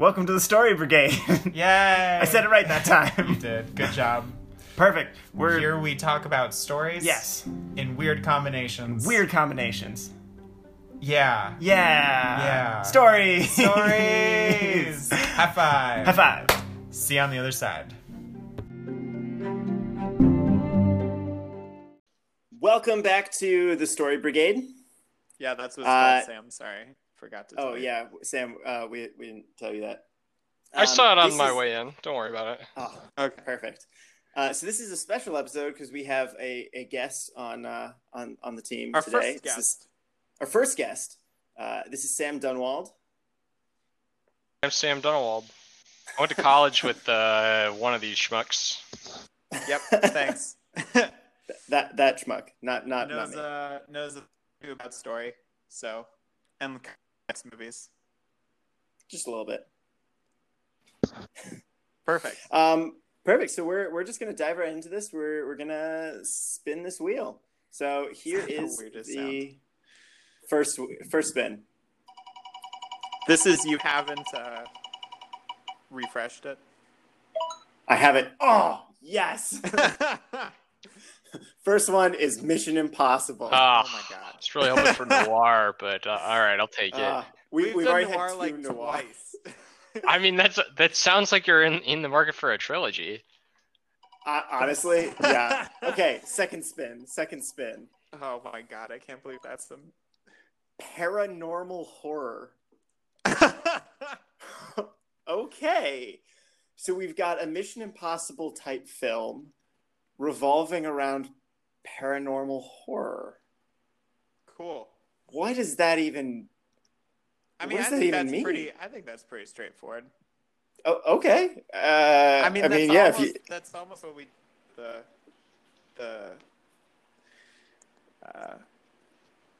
Welcome to the Story Brigade. Yay! I said it right that time. You did. Good job. Perfect. We're Here we talk about stories. yes, In weird combinations. weird combinations. Yeah. Yeah. Yeah. Stories. Stories. High five. High five. See you on the other side. Welcome back to the Story Brigade. Yeah, that's what it's Uh, called, Sam. Sorry. Forgot to Oh you. yeah, Sam. Uh, we we didn't tell you that. I Um, saw it on my is- way in. Don't worry about it. Oh, Okay. perfect. Uh, so this is a special episode because we have a, a guest on uh, on on the team Our today. first is guest. our first guest. Uh, this is Sam Dunnewold. I'm Sam Dunnewold. I went to college with uh, one of these schmucks. Yep. Thanks. That that schmuck, not not, not knows me. uh knows a few about story. So and movies. Just a little bit. Perfect. Um, perfect. So we're we're just gonna dive right into this. We're we're gonna spin this wheel. So here is The the first first spin. This is you haven't uh refreshed it. I have it. Oh yes. First one is Mission Impossible. Oh my god. It's really hoping for noir, but uh, all right, I'll take it. Uh, we, We've we've done already noir had two like noir. twice. I mean, that's that sounds like you're in, in the market for a trilogy. Uh, honestly, yeah. Okay, second spin. Second spin. oh my god, I can't believe that's them. Paranormal horror. okay. So we've got a Mission Impossible type film revolving around paranormal horror. cool. Why does that even? I mean, What does I that think even that's mean? pretty. I think that's pretty straightforward. Oh, okay. Uh, I mean, I mean, yeah. almost, If you, that's almost what we the the uh,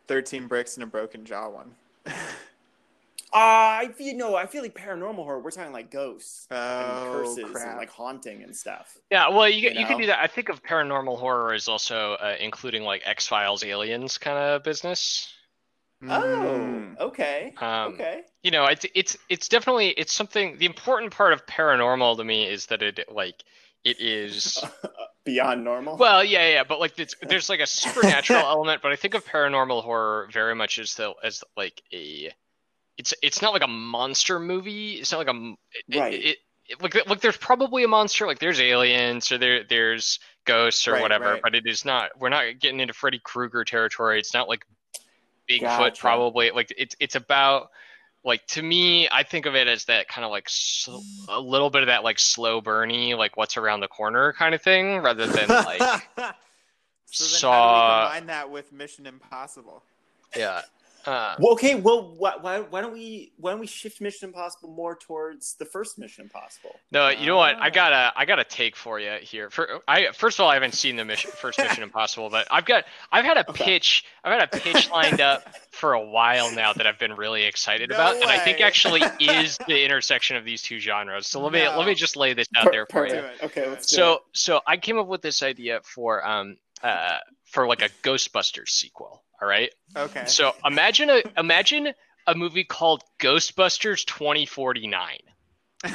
thirteen bricks and a broken jaw one. uh, I feel no. I feel like paranormal horror. We're talking like ghosts and Oh, curses and like haunting and stuff. Yeah, well, you, You you, can do that. I think of paranormal horror as also uh, including like X Files, Aliens kind of business. Mm. Oh, okay. Um, okay. you know it's it's it's definitely it's something the important part of paranormal to me is that it like it is Beyond normal. well yeah yeah but like it's, there's like a supernatural element but i think of paranormal horror very much as the as like a it's it's not like a monster movie it's not like a it, Right. it, it, like like there's probably a monster like there's aliens or there there's ghosts or Right, whatever right. but it is not we're not getting into freddy krueger territory it's not like bigfoot Gotcha. probably like it's it's about like to me i think of it as that kind of like sl- a little bit of that like slow burny like what's around the corner kind of thing rather than like so then how do we combine that with Mission Impossible? yeah uh, Well, okay. Well, why, why, why don't we why don't we shift Mission Impossible more towards the first Mission Impossible? no you know what i Ah. got a i got a take for you here for i first of all i haven't seen the mission first mission impossible but i've got i've had a Okay. pitch i've had a pitch lined up for a while now that i've been really excited No about and i think actually is the intersection of these two genres so let me let me just lay this out Per- there for you perfect. Okay, let's do so it. so I came up with this idea for um uh for like a Ghostbusters sequel. All right. Okay. So imagine a imagine a movie called Ghostbusters 2049.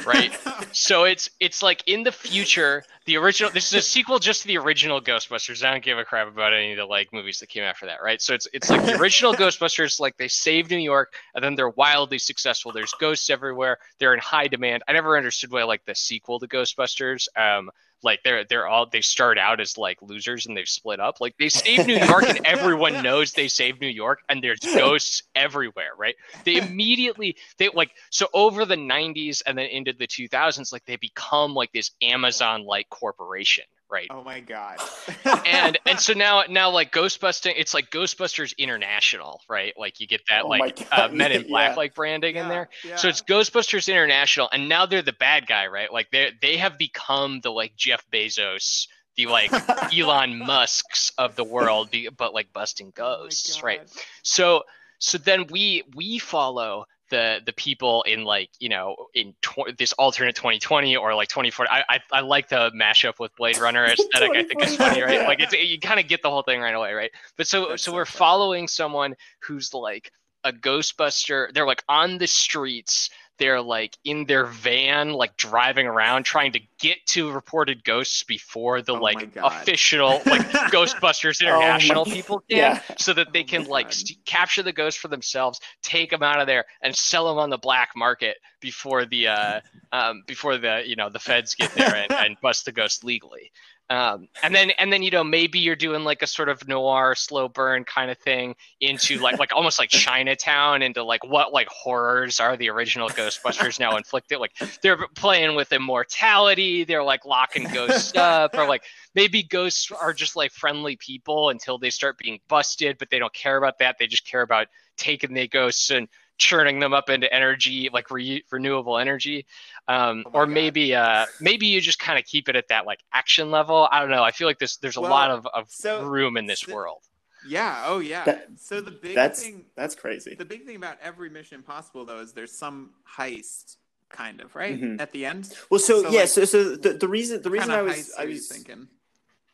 Right? So it's it's like in the future, the original this is a sequel just to the original Ghostbusters. I don't give a crap about any of the like movies that came after that, right? So it's it's like the original Ghostbusters, like they saved New York and then they're wildly successful. There's ghosts everywhere. They're in high demand. I never understood why like the sequel to Ghostbusters, um, like they're they're all they start out as like losers and they've split up. Like they saved New York and everyone knows they saved New York and there's ghosts everywhere, right? They immediately they like so over the 90s and then into the 2000s, like they become like this Amazon like corporation, right? oh my god. and and so now now like ghostbusting it's like ghostbusters international right like you get that Oh like uh, men in yeah. black like branding in there yeah. so it's ghostbusters international and now they're the bad guy right like they they have become the like jeff bezos the like elon musks of the world but like busting Oh ghosts God. right so so then we we follow the the people in like you know in tw- this alternate 2020 or like 2040 I, I i like the mashup with blade runner aesthetic. I think it's funny right? Yeah. like it's you kind of get the whole thing right away right? But so That's so we're following someone who's like a ghostbuster. They're like on the streets they're like in their van, like driving around trying to get to reported ghosts before the Oh like official like Ghostbusters Oh International people can, Yeah. so that they Oh can like st- capture the ghosts for themselves, take them out of there, and sell them on the black market before the uh, um, before the you know the feds get there and, and bust the ghost legally. Um, and then and then you know maybe you're doing like a sort of noir slow burn kind of thing into like like almost like Chinatown into like what like horrors are the original Ghostbusters now inflicted? Like they're playing with immortality they're like locking ghosts up or like maybe ghosts are just like friendly people until they start being busted but they don't care about that they just care about taking the ghosts and churning them up into energy like re- renewable energy um, Oh or God. maybe uh, maybe you just kind of keep it at that like action level i don't know i feel like this there's a Well, lot of, of so- room in this so- world Yeah. Oh, yeah. That- so the big That's thing, that's crazy. the big thing about every Mission Impossible though is there's some heist, kind of right Mhm. at the end. Well, so, So, yeah, like, so so the, the reason the reason I was I was thinking?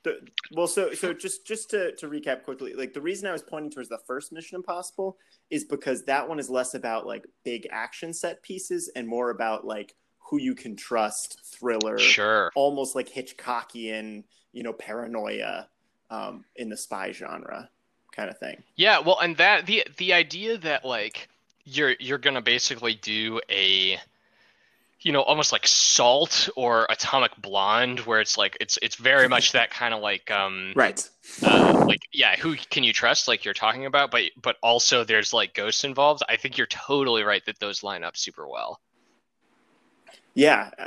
The, well, so so just just to, to recap quickly, like the reason I was pointing towards the first Mission Impossible is because that one is less about like big action set pieces and more about like who you can trust, thriller, sure almost like Hitchcockian, you know, paranoia um, in the spy genre kind of thing. Yeah, well, and that the the idea that like you're you're gonna basically do a you know almost like salt or atomic blonde where it's like it's it's very much that kind of like um Right. uh, like yeah who can you trust like you're talking about but but also there's like ghosts involved i think you're totally right that those line up super well Yeah, uh,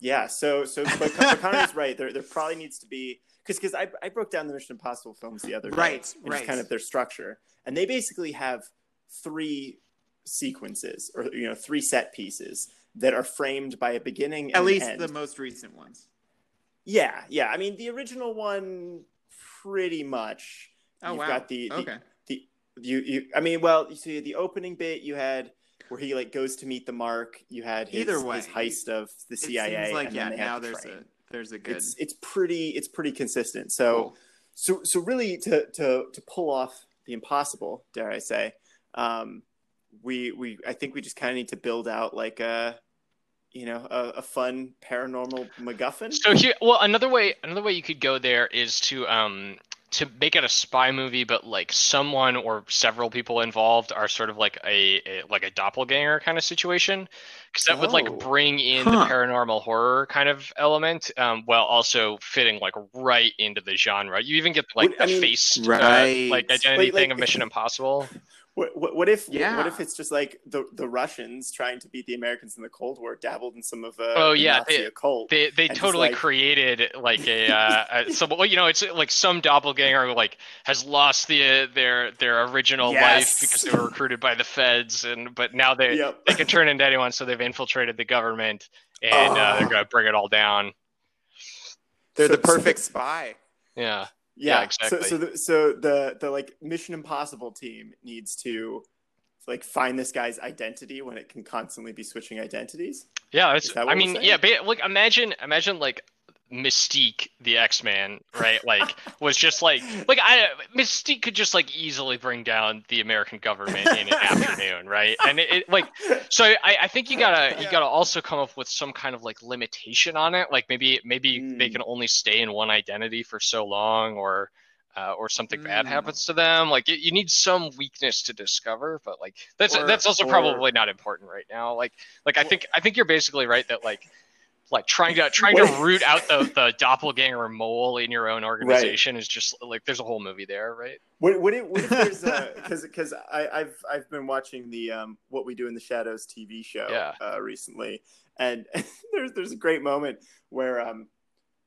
yeah. So so but, but Connor's right. There there probably needs to be because because I I broke down the Mission Impossible films the other day. Right, and right. Kind of their structure, and they basically have three sequences or you know three set pieces that are framed by a beginning At least end. the most recent ones. yeah yeah. I mean the original one pretty much. Oh You've wow. got the, the okay. the you you I mean well you see the opening bit you had where he like goes to meet the mark you had his, Either way, his heist of the It CIA seems like yeah. then they had Now the there's train. a there's a good. it's it's pretty it's pretty consistent so Cool. so so really to to to pull off the impossible dare I say um we we I think we just kind of need to build out like a you know a, a fun paranormal MacGuffin So here, well, another way, another way you could go there is to um to make it a spy movie, but like someone or several people involved are sort of like a, a like a doppelganger kind of situation, because that would Oh. like bring in Huh. the paranormal horror kind of element, um, while also fitting like right into the genre. You even get like Would- I mean- face, uh, like identity Like- thing like- of Mission Impossible. What, what, what if Yeah. what if it's just like the the Russians trying to beat the Americans in the Cold War dabbled in some of uh, Oh, the yeah, Nazi they- occult They they totally like- created like a uh, a, some well you know it's like some doppelganger like has lost the their their original life because they were recruited by the feds and but now they yep they can turn into anyone so they've infiltrated the government and uh, they're Oh. gonna bring it all down. They're So- the perfect spy. Yeah. Yeah, Yeah, exactly. so so the, so the the like Mission Impossible team needs to like find this guy's identity when it can constantly be switching identities Yeah, it's, I mean, yeah, ba- like imagine, imagine like Mystique, the X Man, right? Like was just like, like I Mystique could just like easily bring down the American government in an afternoon, right? And it, it like, so I, I think you gotta, you gotta also come up with some kind of like limitation on it. Like maybe, maybe they Mm. can only stay in one identity for so long, or. Uh, or something bad Mm. happens to them. Like you, you need some weakness to discover, but like that's Or- that's also or- probably not important right now. Like like I think I think you're basically right that like like trying to trying to root out the the doppelganger mole in your own organization is just like there's a whole movie there, right? What, what if, what if there's because because I've I've been watching the um what we do in the shadows TV show Yeah. uh, recently, and there's there's a great moment where um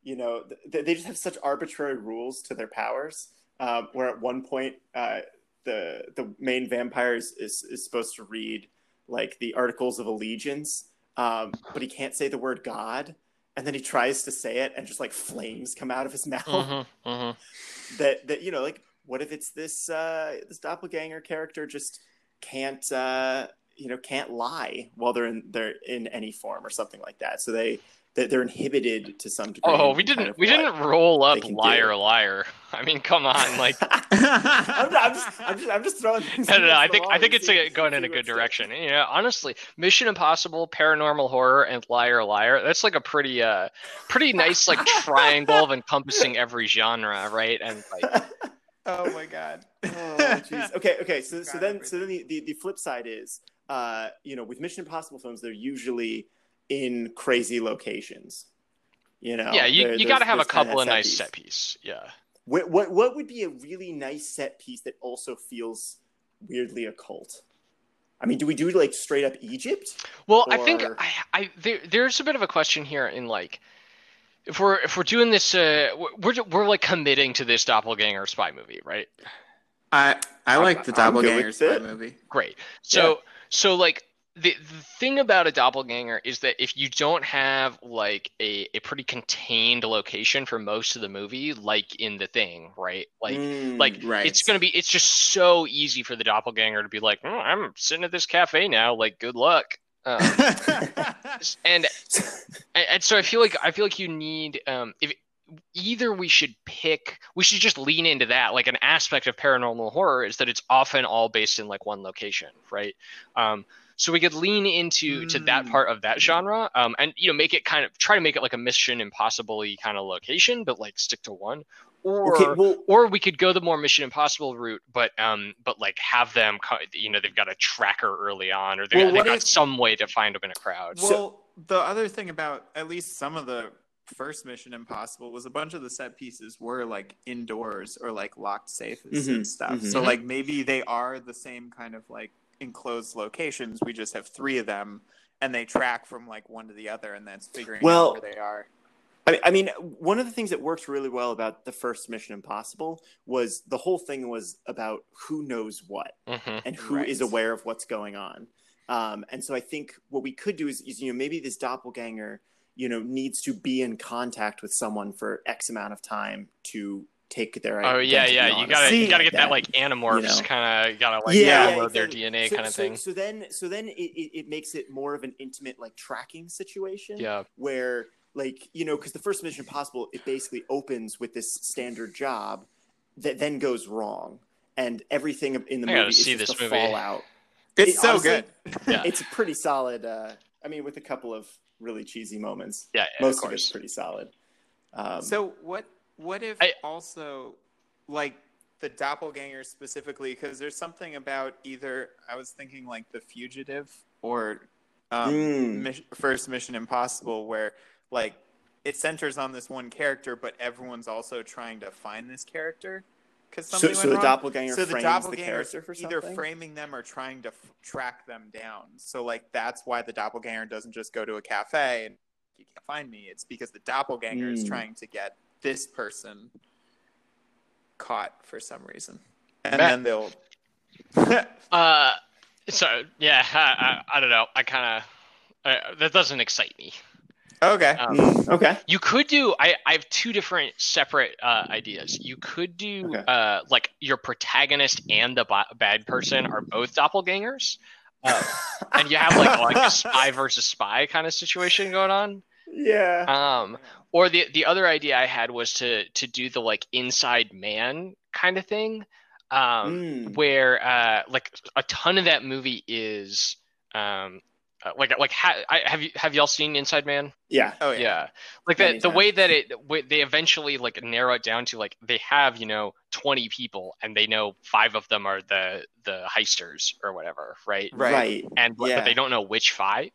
you know th- they just have such arbitrary rules to their powers. Um, where at one point uh, the the main vampire is, is is supposed to read like the Articles of Allegiance, um, but he can't say the word God, and then he tries to say it, and just like flames come out of his mouth. Mm-hmm, mm-hmm. that that you know like what if it's this uh this doppelganger character just can't uh you know can't lie while they're in they're in any form or something like that? So they that they're inhibited to some degree. Oh, we didn't of we didn't roll up they can do. liar liar. I mean, come on, like I'm, I'm just, I'm just, I'm just throwing. things no, no, no. I think I think it's see- uh, going see in a good sticks. direction. You know, honestly, Mission Impossible, Paranormal Horror, and Liar Liar. That's like a pretty uh pretty nice like triangle of encompassing every genre, right? And like oh my god. oh, jeez. Okay, okay. So, so then, so then the, the, the flip side is, uh, you know, with Mission Impossible films, they're usually in crazy locations. You know. yeah, you, There- you got to have a there's kinda couple of nice piece. set piece. Yeah. What, what what would be a really nice set piece that also feels weirdly occult? I mean, do we do like straight up Egypt? Well, I think I, I there, there's a bit of a question here in like if we're if we're doing this uh we're we're, we're like committing to this doppelganger spy movie, right? I I like the I'm good doppelganger spy it. movie. Great. So so like the, the thing about a doppelganger is that if you don't have like a, a pretty contained location for most of the movie, like in the thing, right? Like Mm, like right. it's gonna be it's just so easy for the doppelganger to be like, "Oh, I'm sitting at this cafe now, like good luck. Um, and and, and so I feel like I feel like you need um if either we should pick we should just lean into that like an aspect of paranormal horror is that it's often all based in like one location right um so we could lean into to that Mm. part of that genre um and you know make it kind of try to make it like a mission impossible kind of location but like stick to one or okay, well, or we could go the more Mission Impossible route, but um, but like have them, co- you know, they've got a tracker early on, or they Well, they've got if- some way to find them in a crowd. well, the other thing about at least some of the first Mission Impossible was a bunch of the set pieces were like indoors or like locked safes Mhm, and stuff. mhm. So like maybe they are the same kind of like enclosed locations. We just have three of them, and they track from like one to the other, and that's figuring Well, out where they are. I, I mean, one of the things that worked really well about the first Mission Impossible was the whole thing was about who knows what. Mhm. and who is Right. aware of what's going on. Um, and so I think what we could do is, is, you know, maybe this doppelganger, you know, needs to be in contact with someone for X amount of time to take their Oh yeah, yeah. on You gotta something you gotta get that, like animorphs you know? kind of gotta like Yeah, download their exactly. DNA so, kind of so- thing. So then, so then it, it, it makes it more of an intimate like tracking situation. Yeah. Where like you know, because the first Mission Impossible, it basically opens with this standard job that then goes wrong, and everything in the I movie is see just this the movie. fallout. It's It- so honestly, good. Yeah. it's a pretty solid. Uh, I mean, with a couple of really cheesy moments. Yeah, yeah, Most of of, it's pretty solid. Um, So what what if I- also like the doppelganger specifically because there's something about either I was thinking like the fugitive or um, Mm. Mis- first Mission Impossible where like it centers on this one character but everyone's also trying to find this character because so, something so the doppelganger So the frames the doppelganger character for either something. framing them or trying to f- track them down. So like that's why the doppelganger doesn't just go to a cafe and you can't find me. It's because the doppelganger is Mm. trying to get this person caught for some reason, and Matt- then they'll. Uh, so yeah, I, I, I don't know. I kind of uh, that doesn't excite me. okay. Um, Mm, okay. You could do. I, I have two different separate uh, ideas. You could do Okay. uh, like your protagonist and the ba- bad person are both doppelgangers, uh, and you have like like a spy versus spy kind of situation going on. Yeah. Um, or the the other idea I had was to to do the like inside man kind of thing, um, Mm. where uh, like a ton of that movie is um, like like ha- I, have you have y'all seen Inside Man? Yeah. Oh yeah, yeah. like Many that the way that it way they eventually like narrow it down to like they have you know 20 people and they know five of them are the the heisters or whatever right Right. Right. and but Yeah. they don't know which five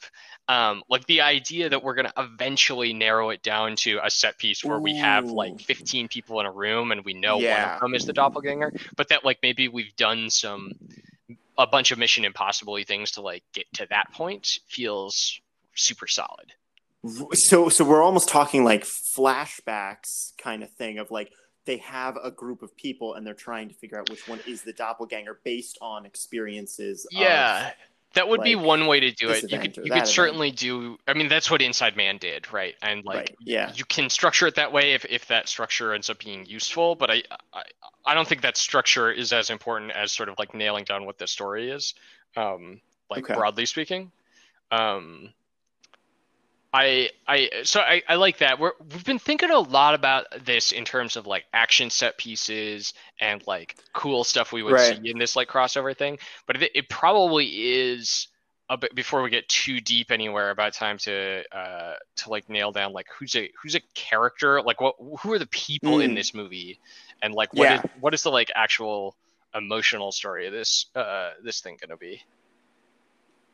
um like the idea that we're gonna eventually narrow it down to a set piece where we have like 15 people in a room and we know one of them is the doppelganger but that like maybe we've done some a bunch of mission impossible things to like get to that point feels super solid So so we're almost talking like flashbacks kind of thing of like they have a group of people and they're trying to figure out which one is the doppelganger based on experiences. of- Yeah, that would be one way to do it. You could you could event. certainly do. I mean, that's what Inside Man did, right? And like, right. Yeah. you can structure it that way if if that structure ends up being useful. But I I, I don't think that structure is as important as sort of like nailing down what the story is, um, like Okay. broadly speaking. Um, I I so I, I like that. We're we've been thinking a lot about this in terms of like action set pieces and like cool stuff we would Right. see in this like crossover thing. But it, it probably is a bit before we get too deep anywhere about time to uh to like nail down like who's a who's a character like what who are the people in Mm. this movie and like what Yeah. is, what is the like actual emotional story of this uh this thing gonna be?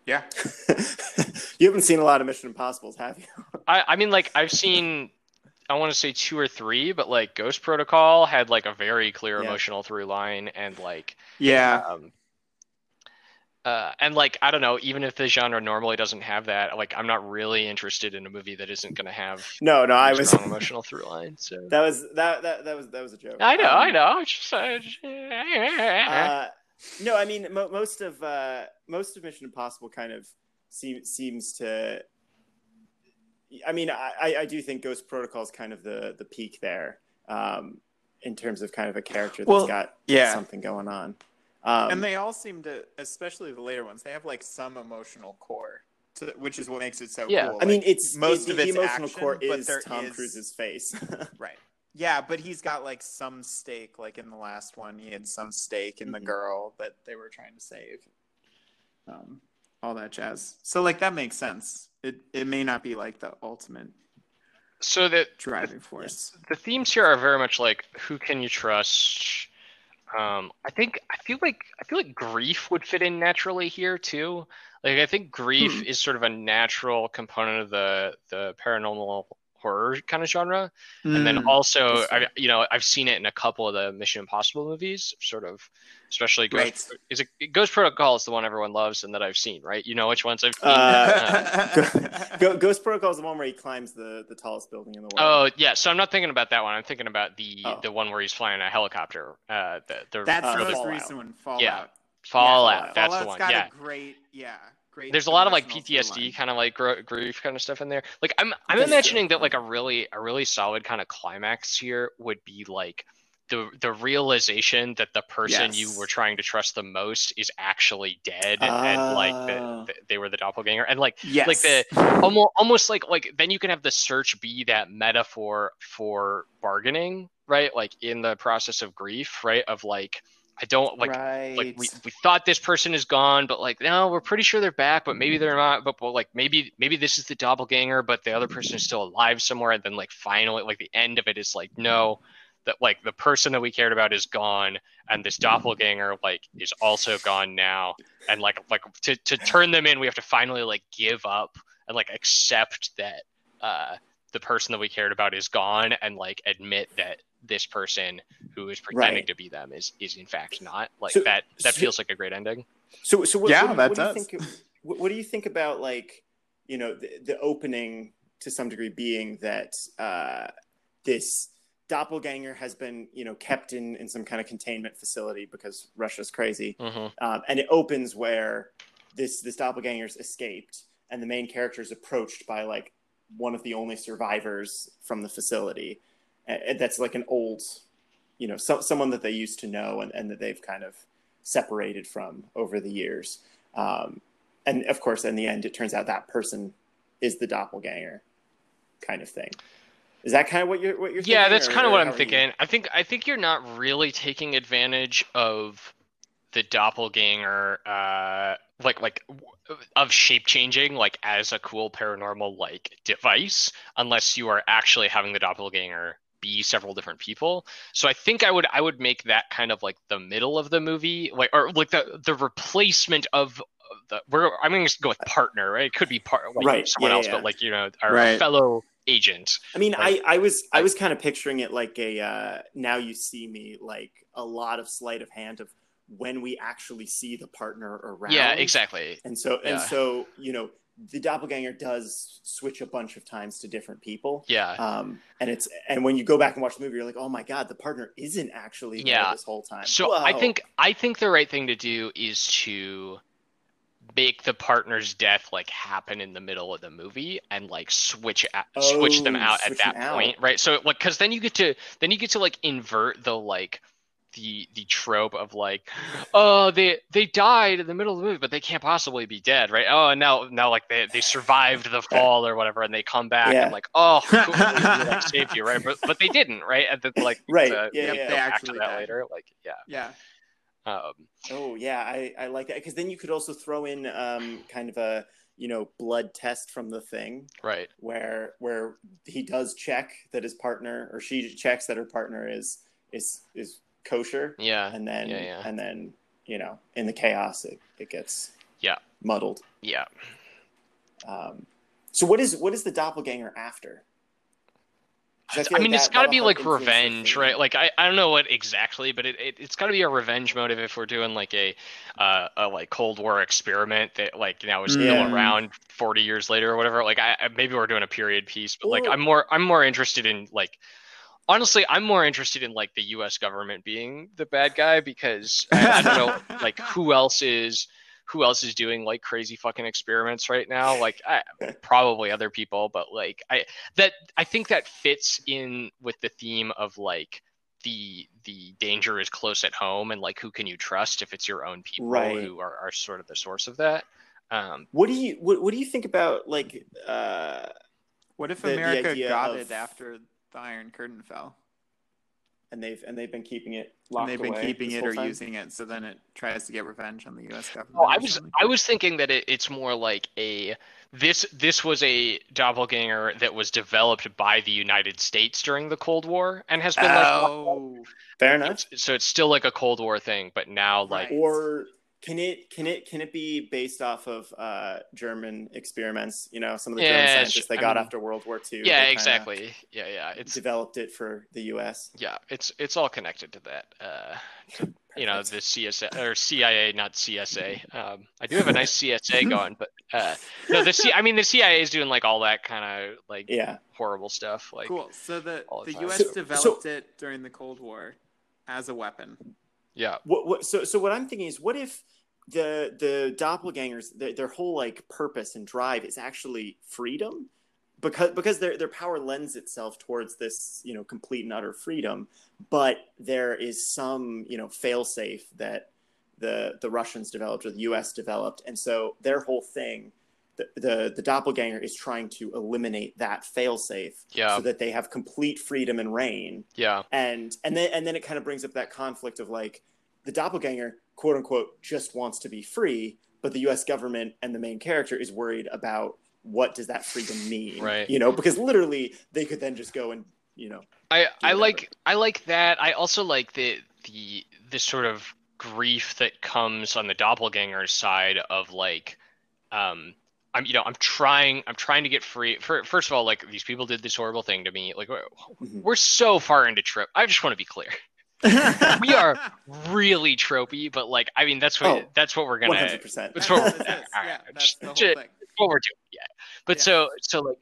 Yeah. you haven't seen a lot of Mission Impossibles, have you? I, I mean, like I've seen, I want to say two or three, but like Ghost Protocol had like a very clear Yeah. emotional through line, and like, Yeah. um, uh, and like I don't know, even if the genre normally doesn't have that, like I'm not really interested in a movie that isn't going to have No, no, I was. strong emotional through line. So That was that that that was that was a joke. I know, Um, I know. Just, uh, Uh, no, I mean mo- most of uh, most of Mission Impossible kind of seems seems to. I mean, I, I- I do think Ghost Protocol is kind of the the peak there, um, in terms of kind of a character that's Well, got yeah. something going on. Um, and they all seem to, especially the later ones, they have like some emotional core, to, which is what makes it so Yeah. cool. I mean, it's most it- of the, it's emotional action, core but is Tom is- Cruise's face. right. Yeah, but he's got like some stake. Like in the last one, he had some stake in the Mhm. girl that they were trying to save. Um, all that jazz. So like that makes sense. It it may not be like the ultimate so that driving force. the themes here are very much like who can you trust um i think i feel like i feel like grief would fit in naturally here too like i think grief Hmm. is sort of a natural component of the the paranormal horror kind of genre and then Mm. also I, you know i've seen it in a couple of the mission impossible movies sort of especially ghost, Right. is it ghost protocol is the one everyone loves and that i've seen right you know which ones i've seen Uh, Go- Ghost Protocol is the one where he climbs the, the tallest building in the world. Oh yeah, so I'm not thinking about that one. I'm thinking about the Oh. the one where he's flying a helicopter. Uh, the, the That's Uh, the most Fallout. recent one. Fallout. Yeah, Yeah, Fallout. Fallout. That's the one. got Yeah. a great, yeah, There's a lot of like PTSD kind of like gro- grief kind of stuff in there. Like I'm I'm That's imagining that like a really a really solid kind of climax here would be like the the realization that the person you were trying to trust the most is actually dead and like Ah. the, the, they were the doppelganger and like Yes. like the almost almost like like then you can have the search be that metaphor for bargaining right like in the process of grief right of like i don't like right. like we, we thought this person is gone but like no we're pretty sure they're back but maybe they're not but, but like maybe maybe this is the doppelganger but the other person is still alive somewhere and then like finally like the end of it is like no that like the person that we cared about is gone and this doppelganger like is also gone now and like like to, to turn them in we have to finally like give up and like accept that uh the person that we cared about is gone and like admit that this person who is pretending Right. to be them is is in fact not like So- that that so- feels like a great ending So, so what, Yeah, what, do- that what do you does. think? What, what do you think about like, you know, the, the opening to some degree being that uh, this doppelganger has been, you know, kept in in some kind of containment facility because Russia's crazy, Mhm. um, and it opens where this this doppelganger's escaped, and the main character is approached by like one of the only survivors from the facility, and that's like an old, you know, so, someone that they used to know and, and that they've kind of separated from over the years. Um, and of course, in the end, it turns out that person is the doppelganger, kind of thing. Is that kind of what you're what you're? yeah thinking, that's or- kind of what i'm are you- thinking i think i think you're not really taking advantage of the doppelganger uh like like of shape changing like as a cool paranormal like device unless you are actually having the doppelganger be several different people so i think i would i would make that kind of like the middle of the movie like or like the the replacement of the we're i'm gonna go with partner right it could be part like Right, someone yeah, else yeah. but like you know our Right. fellow agent I mean, Like- I, I was I was kind of picturing it like a uh, now you see me like a lot of sleight of hand of when we actually see the partner around. yeah exactly And so and Yeah. so you know the doppelganger does switch a bunch of times to different people. yeah Um, and it's and when you go back and watch the movie, you're like, oh my god, the partner isn't actually there Yeah. this whole time. So I think I think the right thing to do is to make the partner's death like happen in the middle of the movie and like switch at, switch them Oh, out at that them out. point, right? So like because then you get to then you get to like invert the like the the trope of like, oh they they died in the middle of the movie, but they can't possibly be dead, right? Oh, and now now like they, they survived the fall or whatever, and they come back Yeah. and like, oh, cool, like saved you, right? But but they didn't, right? And then like Right, uh, yeah, we yeah. They actually that died. later, like yeah. Yeah. Um, Oh yeah, I, I like that because then you could also throw in um, kind of a you know blood test from the thing right. where where he does check that his partner or she checks that her partner is is is kosher Yeah. and then yeah, yeah. and then you know in the chaos it, it gets Yeah. muddled. Yeah. Um, so what is what is the doppelganger after? I, like mean, it's that- got to be like revenge, right? Like I, I don't know what exactly, but it, it it's got to be a revenge motive if we're doing like a uh, a like Cold War experiment that like now is still Yeah. around 40 years later or whatever. Like I I- maybe we're doing a period piece, but like I'm more I'm more interested in like honestly I'm more interested in like the U.S. government being the bad guy because I, I don't know like who else is who else is doing like crazy fucking experiments right now like I, probably other people but like i that i think that fits in with the theme of like the the danger is close at home and like who can you trust if it's your own people Right. who are, are sort of the source of that um What do you what, what do you think about like uh, What if The- the America idea got of- it after the Iron Curtain fell? and they've and they've been keeping it And they've been away keeping it or time? using it, so then it tries to get revenge on the U.S. government. Oh, I was. I was thinking that it, it's more like a this this was a doppelganger that was developed by the United States during the Cold War and has been like Oh, Fair enough. so it's still like a Cold War thing, but now like Right. Or can it can it can it be based off of uh, German experiments? You know, some of the German scientists sh- they I got mean- after World War II. yeah, exactly. Yeah, yeah. It's Developed it for the U.S. yeah, it's it's all connected to that. Uh, you know, the CSA or CIA, not CSA. Um, I do have a nice CSA going, but uh, no, the C. I mean, the CIA is doing like all that kind of like Yeah. horrible stuff. Like, cool. So the the the. U.S. So- so- developed it during the Cold War as a weapon. Yeah, What, what so so what I'm thinking is what if the the doppelgangers their, their whole like purpose and drive is actually freedom? Because because their their power lends itself towards this you know complete and utter freedom but there is some you know failsafe that the the Russians developed or the US developed. And so their whole thing the the, the doppelganger is trying to eliminate that failsafe yeah, so that they have complete freedom and reign. Yeah, and and then and then it kind of brings up that conflict of like the doppelganger quote unquote just wants to be free but the us government and the main character is worried about what does that freedom mean? Right. you know because literally they could then just go and you know I I like I like that. I also like the the the sort of grief that comes on the doppelganger's side of like um I'm you know I'm trying I'm trying to get free. For, first of all, like these people did this horrible thing to me. Like we're, Mhm. we're so far into trope. I just want to be clear. We are really tropey, but like I mean that's what Oh, that's what we're gonna 100% That's what, we're- that's- all right, yeah, that's just- the whole ju- thing. what we're doing. Yeah. But Yeah. so so like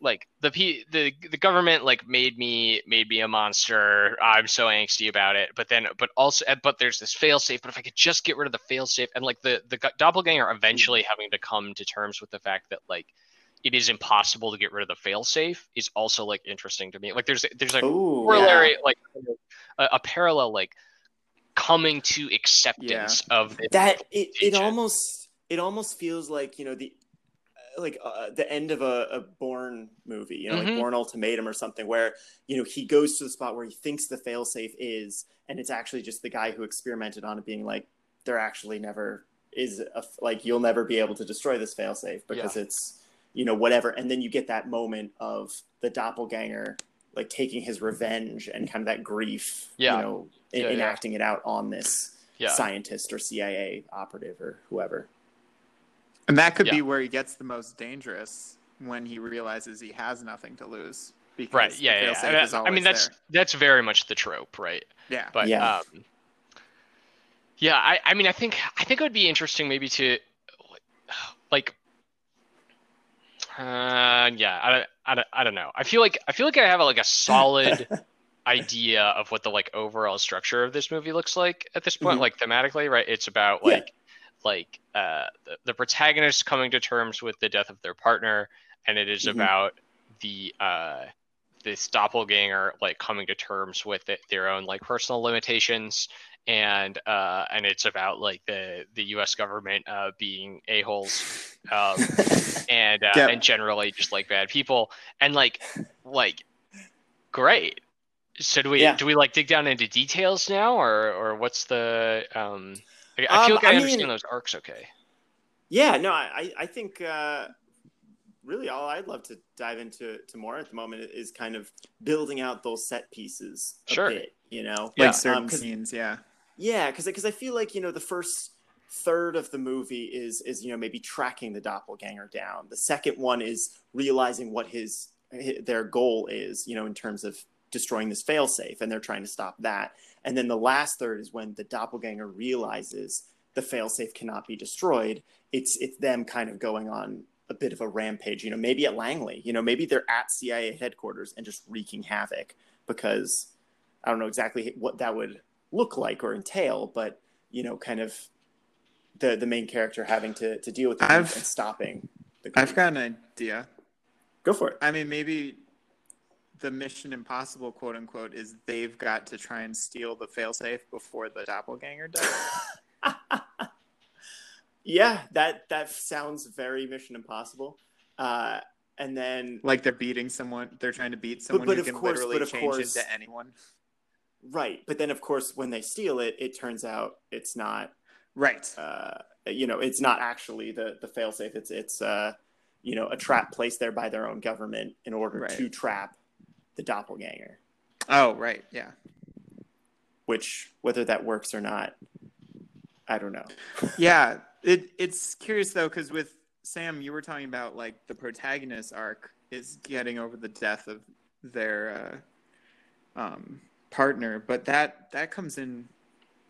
like the P the the government like made me made me a monster. I'm so angsty about it. But then but also but there's this failsafe. But if I could just get rid of the failsafe and like the the doppelganger eventually having to come to terms with the fact that like it is impossible to get rid of the failsafe is also like interesting to me. Like there's there's a Ooh, corollary like a, a parallel like coming to acceptance of this. that it, it almost it almost feels like you know the like uh, the end of a, a Bourne movie you know like Mhm. Bourne Ultimatum or something where you know he goes to the spot where he thinks the failsafe is and it's actually just the guy who experimented on it being like there actually never is a like you'll never be able to destroy this failsafe because it's you know whatever and then you get that moment of the doppelganger like taking his revenge and kind of that grief Yeah. you know Yeah, yeah. enacting it out on this Yeah. scientist or CIA operative or whoever. And that could Yeah. be where he gets the most dangerous when he realizes he has nothing to lose. Because Right. the Yeah. yeah. is I, I mean, that's there. that's very much the trope, right? yeah. But Yeah. um, yeah. I, I mean, I think I think it would be interesting maybe to like. Uh, yeah, I, don't- I, don't- I don't know. I feel like I feel like I have a, like a solid idea of what the like overall structure of this movie looks like at this point, Mhm. like thematically, right? It's about like like uh the, the protagonist coming to terms with the death of their partner, and it is Mhm. about the uh this doppelganger like coming to terms with it, their own like personal limitations and uh and it's about like the the US government uh being a-holes um and uh, Yep. and generally just like bad people and like like great so do we Yeah. do we like dig down into details now or or what's the um I, I feel Um, like I, I understand mean- those arcs okay Yeah, no, I, I- I think uh, really all I'd love to dive into to more at the moment is kind of building out those set pieces a Sure. bit, you know? Yeah. Like certain Um, 'cause- scenes, yeah. Yeah, because because I feel like you know the first third of the movie is is you know maybe tracking the doppelganger down. The second one is realizing what his, hi their goal is, you know, in terms of destroying this failsafe, and they're trying to stop that. And then the last third is when the doppelganger realizes the failsafe cannot be destroyed. It's it's them kind of going on a bit of a rampage. You know, maybe at Langley. You know, maybe they're at CIA headquarters and just wreaking havoc because I don't know exactly what that would look like or entail, but you know, kind of the the main character having to to deal with it and stopping. The I've got an idea. go for it. I mean, maybe the Mission Impossible, quote unquote, is they've got to try and steal the failsafe before the doppelganger does. Yeah, that that sounds very Mission Impossible. Uh, and then like they're beating someone, they're trying to beat someone but who of can course- literally but of change course- into anyone. right, but then of course when they steal it, it turns out it's not. Right. Uh, you know, it's not actually the the failsafe. It's it's uh, you know a trap placed there by their own government in order Right. to trap the doppelganger. Oh, right. Yeah. Which whether that works or not, I don't know. Yeah. It it's curious though, because with Sam, you were talking about like the protagonist arc is getting over the death of their uh, um, partner, but that that comes in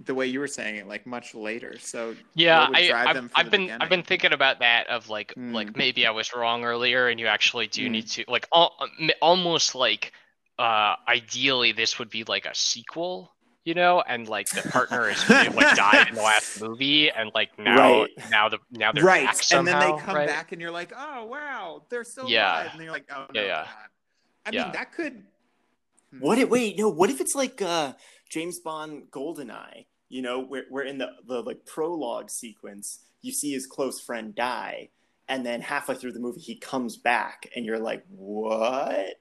the way you were saying it, like much later. So Yeah, what would I, drive I've, them I've the been beginning? I've been thinking about that of like Mm. like maybe I was wrong earlier, and you actually do Mm. need to like al- almost like uh ideally this would be like a sequel, you know, and like the partner is like died in the last movie, and like now Right. now the now they're right, back and then they come right? back, and you're like, oh wow, they're still Yeah. alive, and you're like, oh no, Yeah, yeah. not. I Yeah. mean, that could. Hmm. What if wait no? What if it's like uh, James Bond Goldeneye? You know, where where in the the like prologue sequence, you see his close friend die, and then halfway through the movie he comes back, and you're like, what?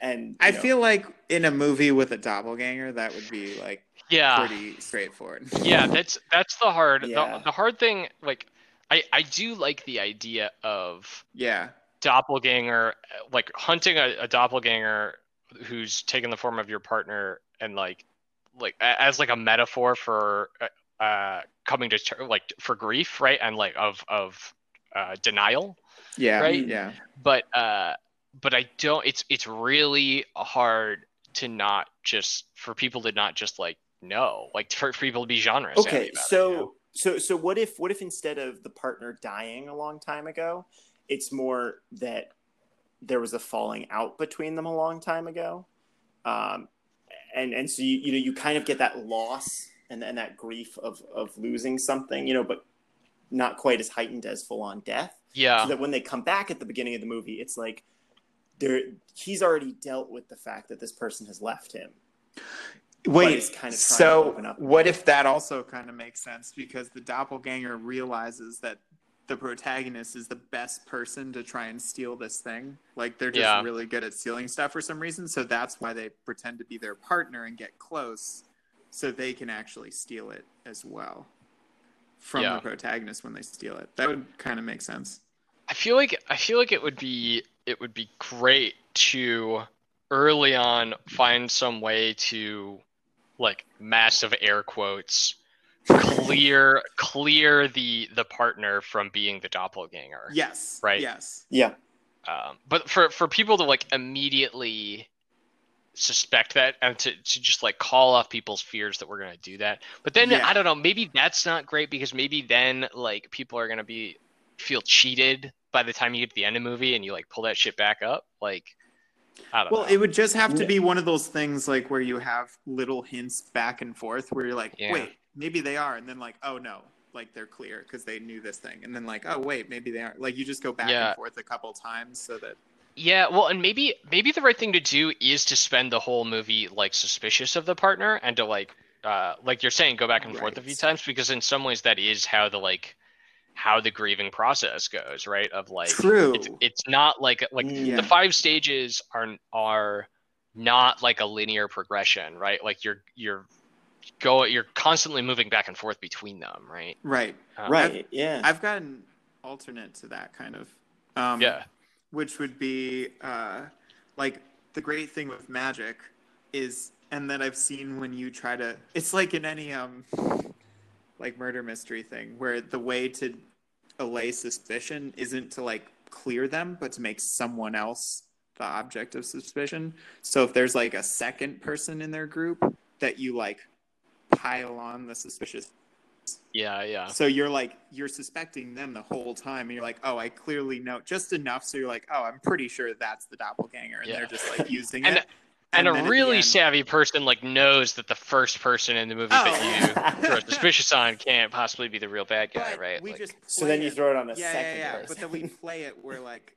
And I know, feel like in a movie with a doppelganger, that would be like Yeah, pretty straightforward. yeah that's that's the hard Yeah. the, the hard thing like I I do like the idea of Yeah. doppelganger uh, like hunting a, a doppelganger who's taken the form of your partner and like like as like a metaphor for uh, uh coming to ter- like for grief right and like of of uh denial Yeah. Right? Yeah. but uh but i don't it's it's really hard to not just for people to not just like know like for, for people to be genre okay. about it, So you know? so so what if what if instead of the partner dying a long time ago, it's more that there was a falling out between them a long time ago, um, and and so you you know you kind of get that loss and and that grief of of losing something, you know, but not quite as heightened as full on death. yeah So that when they come back at the beginning of the movie, it's like there he's already dealt with the fact that this person has left him. Wait. it's kind of trying to so open up. what if that also kind of makes sense because the doppelganger realizes that the protagonist is the best person to try and steal this thing. Like they're just Yeah. really good at stealing stuff for some reason. So that's why they pretend to be their partner and get close so they can actually steal it as well from Yeah. the protagonist when they steal it. That would kind of make sense. I feel like I feel like it would be it would be great to early on find some way to like massive air quotes clear clear the the partner from being the doppelganger. Yes. Right. Yes. Yeah. Um, but for for people to like immediately suspect that and to, to just like call off people's fears that we're gonna do that. But then Yeah. I don't know, maybe that's not great because maybe then like people are gonna be feel cheated by the time you get to the end of the movie and you like pull that shit back up. Like I don't Well, know. it would just have to be one of those things like where you have little hints back and forth where you're like, Yeah. wait, maybe they are, and then like, oh no, like they're clear because they knew this thing, and then like, oh wait, maybe they aren't. Like you just go back Yeah. and forth a couple times so that Yeah, well, and maybe maybe the right thing to do is to spend the whole movie like suspicious of the partner and to like uh like you're saying go back and forth a few times because in some ways that is how the like how the grieving process goes, right? Of like True. it's it's not like like. Yeah. the five stages are are not like a linear progression, right? Like you're you're go you're constantly moving back and forth between them, right? right. Um, right. Yeah. I've got an alternate to that kind of. Um, Yeah. Which would be uh, like the great thing with magic is, and that I've seen when you try to. It's like in any um, like murder mystery thing where the way to allay suspicion isn't to like clear them, but to make someone else the object of suspicion. So if there's like a second person in their group that you like pile on the suspicious Yeah, yeah. so you're like you're suspecting them the whole time, and you're like, oh, I clearly know just enough. So you're like, oh, I'm pretty sure that's the doppelganger, and Yeah. they're just like using And- it. And, then a really end- savvy person like knows that the first person in the movie Oh. that you throw suspicious on can't possibly be the real bad guy, But right? we Like, just so then you throw it on the yeah, second yeah, yeah. person. But then we play it where like,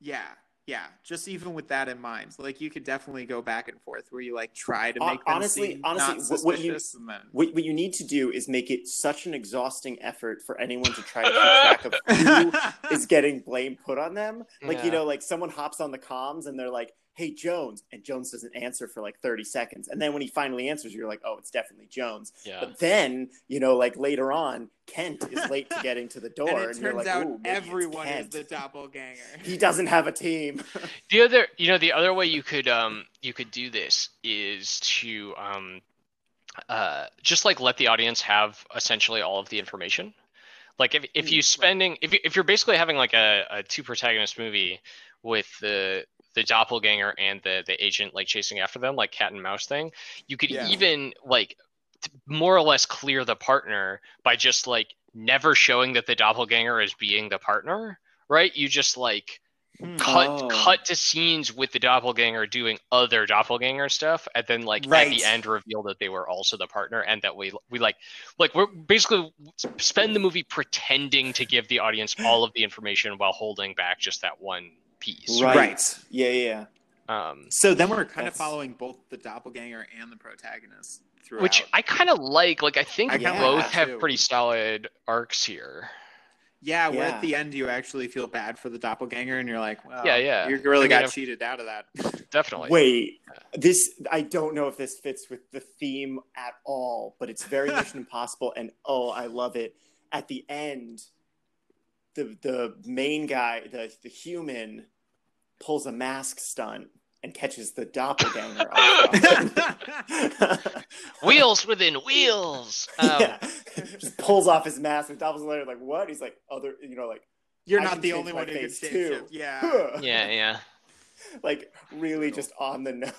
yeah, yeah. Just even with that in mind, like you could definitely go back and forth where you like try to Hon- make them honestly- seem honestly, not what- what you- and then What, what you need to do is make it such an exhausting effort for anyone to try to keep track of who is getting blame put on them. Like, you know, like someone hops on the comms and they're like, hey, Jones. And Jones doesn't answer for like 30 seconds. And then when he finally answers, you're like, oh, it's definitely Jones. yeah. But then, you know, like later on, Kent is late to getting to the door. and And, it you're turns like, out ooh, maybe it's everyone is the doppelganger. He doesn't have a team. The other, you know, the other way you could um you could do this is to um uh just like let the audience have essentially all of the information. Like if if Mm, you spending if you, if you're basically having like a, a two protagonist movie with the the doppelganger and the the agent like chasing after them like cat and mouse thing, you could Yeah. even like t- more or less clear the partner by just like never showing that the doppelganger is being the partner, right? You just like Hmm. cut Oh. cut to scenes with the doppelganger doing other doppelganger stuff and then like at the end reveal that they were also the partner and that we we like like we're basically spend the movie pretending to give the audience all of the information while holding back just that one piece Right. right. Yeah, yeah, yeah. um So then we're kind of following both the doppelganger and the protagonist throughout. which i kind of like like i think I kinda both have too. pretty solid arcs here yeah, where Yeah. at the end you actually feel bad for the doppelganger, and you're like, well, Yeah, yeah. you really I mean, got I've- cheated out of that. definitely Wait, this I don't know if this fits with the theme at all, but it's very Mission Impossible, and oh, I love it. At the end, the the main guy, the the human, pulls a mask stunt and catches the doppelganger. off. wheels within wheels um, yeah, just pulls off his mask, and doppelganger like what? He's like other, you know, like You're I not the only one who can face change too. shift. Yeah. yeah yeah like really just on the nose.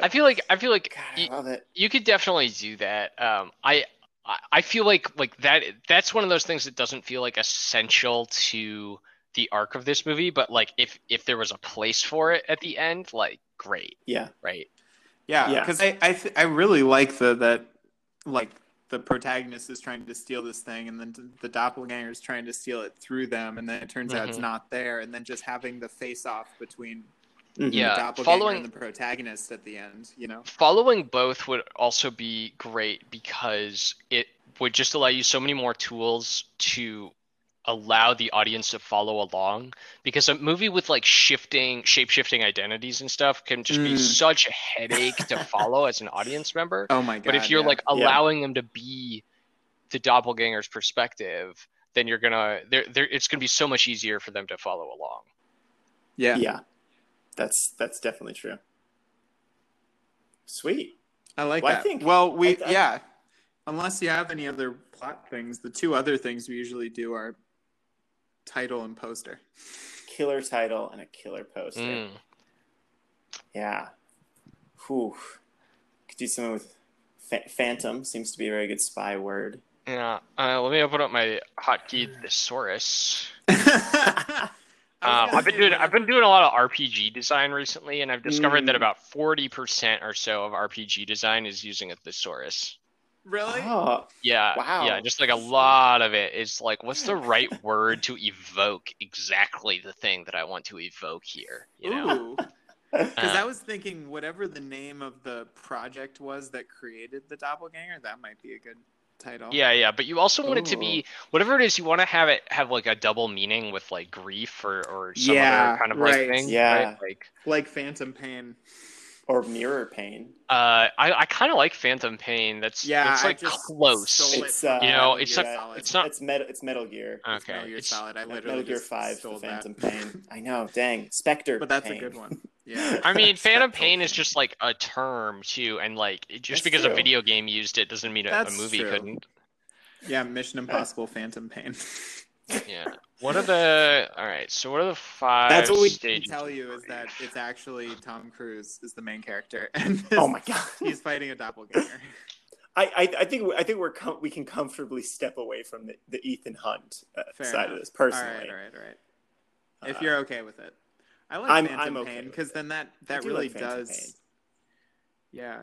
i feel like i feel like God, y- I love it. you could definitely do that. Um, I I- I feel like like that that's one of those things that doesn't feel like essential to the arc of this movie, but like if if there was a place for it at the end, like great, Yeah. right? Yeah, Yeah. because I I, th- I really like the that like the protagonist is trying to steal this thing, and then the doppelganger is trying to steal it through them, and then it turns out it's Mhm. not there, and then just having the face off between Mhm. the Yeah, doppelganger following- and the protagonist at the end. You know, Following both would also be great because it would just allow you so many more tools to allow the audience to follow along because a movie with like shifting shape shifting identities and stuff can just be Mm. such a headache to follow as an audience member oh my god! But if you're yeah. like Yeah. allowing them to be the doppelganger's perspective, then you're gonna there there it's gonna be so much easier for them to follow along. yeah, yeah that's that's definitely true sweet I like Well, I think- well, we I- I- yeah. Unless you have any other plot things, the two other things we usually do are title and poster. killer title and a killer poster Mm. yeah Whew. could do something with Fa- phantom seems to be a very good spy word Yeah. Uh, let me open up my hotkey thesaurus. Um, I've been doing I've been doing a lot of RPG design recently, and I've discovered that Mm. about forty percent or so of RPG design is using a thesaurus. Really? Oh, Yeah. Wow. Yeah, just like a lot of it is like, what's the right word to evoke exactly the thing that I want to evoke here? You know? Ooh. Because Uh, I was thinking, whatever the name of the project was that created the doppelganger, that might be a good title. Yeah, yeah, but you also want it to be whatever it is. You want to have it have like a double meaning with like grief or or some Yeah, other kind of like thing. Yeah. right? like like Phantom Pain. Or mirror pain. uh, I I kind of like Phantom Pain. That's Yeah, it's I like just close. It's, uh, You know, it's Gear not- Solid. it's not- It's metal. It's Metal Gear. It's Okay, Metal Gear it's- Solid. I literally Metal Gear just Five, stole the that. Phantom Pain. I know. Dang, Spectre. but that's a good one. Yeah. I mean, Phantom Pain is just like a term too, and like just That's because a video game used it doesn't mean a, a movie true. couldn't. Yeah, Mission Impossible Phantom Pain. Yeah. What are the? All right. So what are the five? That's what we can stages tell you is that it's actually Tom Cruise is the main character, and Oh my god. he's fighting a doppelganger. I, I, I think I think we're com- we can comfortably step away from the, the Ethan Hunt uh, side enough. of this All personally. right, all right, all right. If Uh, you're okay with it, I like I'm- Phantom I'm okay Pain because then that that really like does. Pain. Yeah.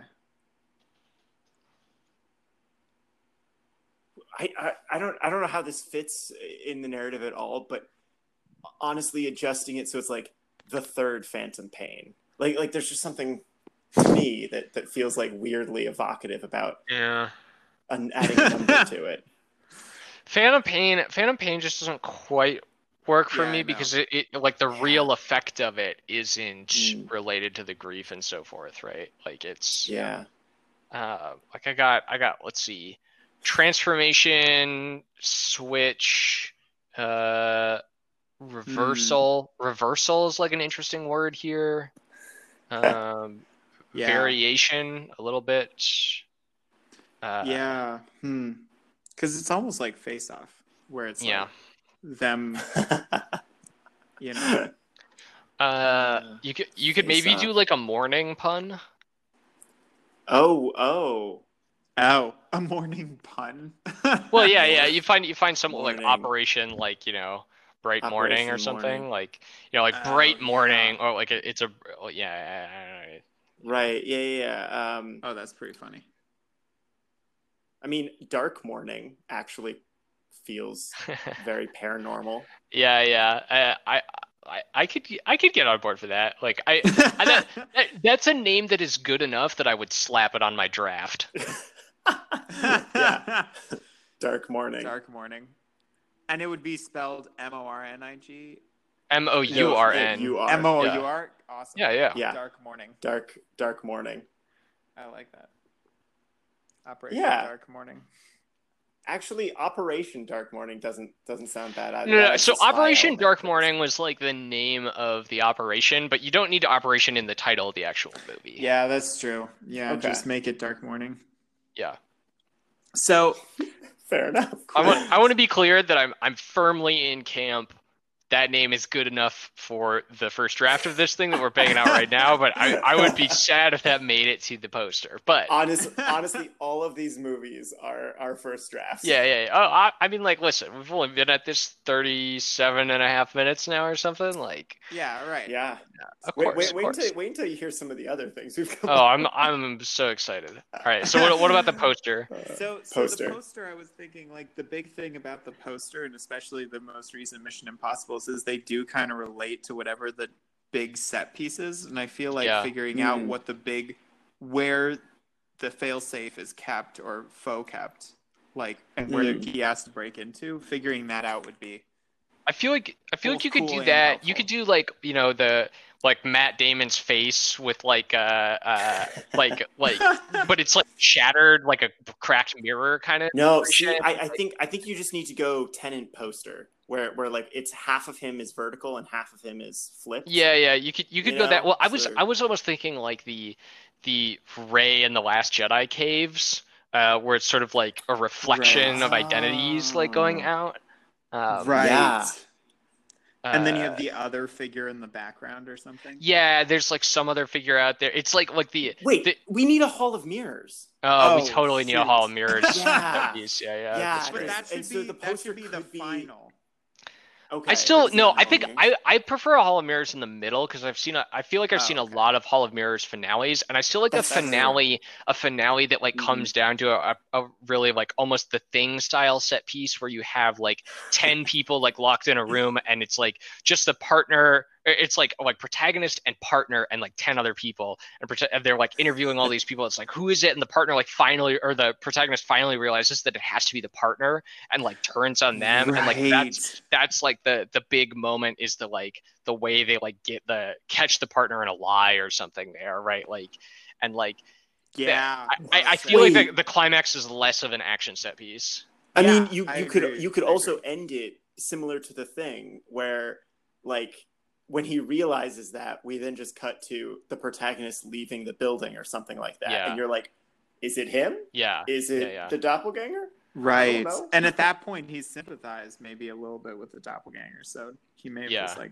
I, I, I don't I don't know how this fits in the narrative at all, but honestly, adjusting it so it's like the third Phantom Pain. Like like there's just something to me that that feels like weirdly evocative about Yeah. an, adding a number to it. Phantom Pain, Phantom Pain just doesn't quite work for Yeah, me because it, it like the Yeah. real effect of it isn't Mm. related to the grief and so forth, right? Like it's Yeah. uh like I got I got let's see. Transformation, switch, uh reversal. Reversal is like an interesting word here. Um Yeah. variation a little bit. Uh yeah. Hmm. Because it's almost like Face Off, where it's Yeah. like them, you know. Uh, you could you could maybe do like a morning pun. oh oh Oh, a morning pun. Well, yeah, yeah. You find you find some like Operation, like you know, bright morning or something, Morning. like you know, like Oh, bright morning, yeah. or like it, it's a oh, yeah. yeah, right yeah yeah. yeah. Um, Oh, that's pretty funny. I mean, Dark Mourning actually feels very paranormal. yeah, yeah. I, I I I could I could get on board for that. Like I, I that, that that's a name that is good enough that I would slap it on my draft. yeah, Dark Mourning. Dark mourning, and it would be spelled M O R N I G M O U R N. You are. M O yeah. U R. Awesome. Yeah, yeah. Yeah. Dark mourning. Dark Dark Mourning. I like that. Operation Yeah. Dark mourning. Actually, Operation Dark Mourning doesn't doesn't sound bad either. No, no, no. So Operation Dark Mourning was like the name of the operation, but you don't need operation in the title of the actual movie. Yeah, that's true. Yeah, Okay. just make it Dark mourning. Yeah. So Fair enough. I want I want to be clear that I'm I'm firmly in camp. That name is good enough for the first draft of this thing that we're banging out right now, but I, I would be sad if that made it to the poster. But Honest, honestly, all of these movies are our first drafts. yeah, yeah. yeah. Oh, I, I mean, like, listen, we've only been at this 37 and a half minutes now or something. Like, yeah, right. Yeah. of Wait, course. wait, of wait until wait until you hear some of the other things we've come Oh, I'm I'm so excited. All right. So what what about the poster? Uh, So, so poster. the poster, I was thinking, like the big thing about the poster, and especially the most recent Mission Impossibles, is they do kind of relate to whatever the big set pieces, and I feel like Yeah. figuring out Mm. what the big, where the failsafe is kept or faux kept, like, and where Mm. he has to break into, figuring that out would be I feel like I feel like Both you could do that. helpful. You could do like you know the like Matt Damon's face with like uh uh like like but it's like shattered like a cracked mirror kind of. No, see, I, I think I think you just need to go Tenet poster where where like it's half of him is vertical and half of him is flipped. Yeah, yeah. You could you could You go that. know, Well, I was so- I was almost thinking like the the Rey and the Last Jedi caves, uh, where it's sort of like a reflection of identities like going Oh. out. Um, right. yeah. And then you uh, have the other figure in the background or something. Yeah, there's like some other figure out there. It's like like the Wait, the- we need a hall of mirrors. oh, we Oh, totally need a hall of mirrors. Yeah. piece. yeah, yeah. Yeah, that's But great. that should And so be the that poster should be the could be- final. Okay. I still no. I think I, I prefer a Hall of Mirrors in the middle because I've seen a, I feel like I've Oh, seen okay. a lot of Hall of Mirrors finales, and I still like That's a finale a finale that like Mhm. comes down to a, a really like almost the thing style set piece where you have like ten people like locked in a room and it's like just the partner. It's like like protagonist and partner and like ten other people, and, prote- and they're like interviewing all these people. It's like who is it? And the partner like finally or the protagonist finally realizes that it has to be the partner and like turns on them and like that's that's like the the big moment is the like the way they like get the catch the partner in a lie or something there right like and like yeah. i, I feel like the, the climax is less of an action set piece I Yeah, mean, you I you could agree. you could I also agree. end it similar to the thing where like when he realizes that we then just cut to the protagonist leaving the building or something like that Yeah. and you're like is it him yeah is it Yeah, yeah. the doppelganger Right. And at that point, he sympathized maybe a little bit with the doppelganger, so he may have Yeah. just like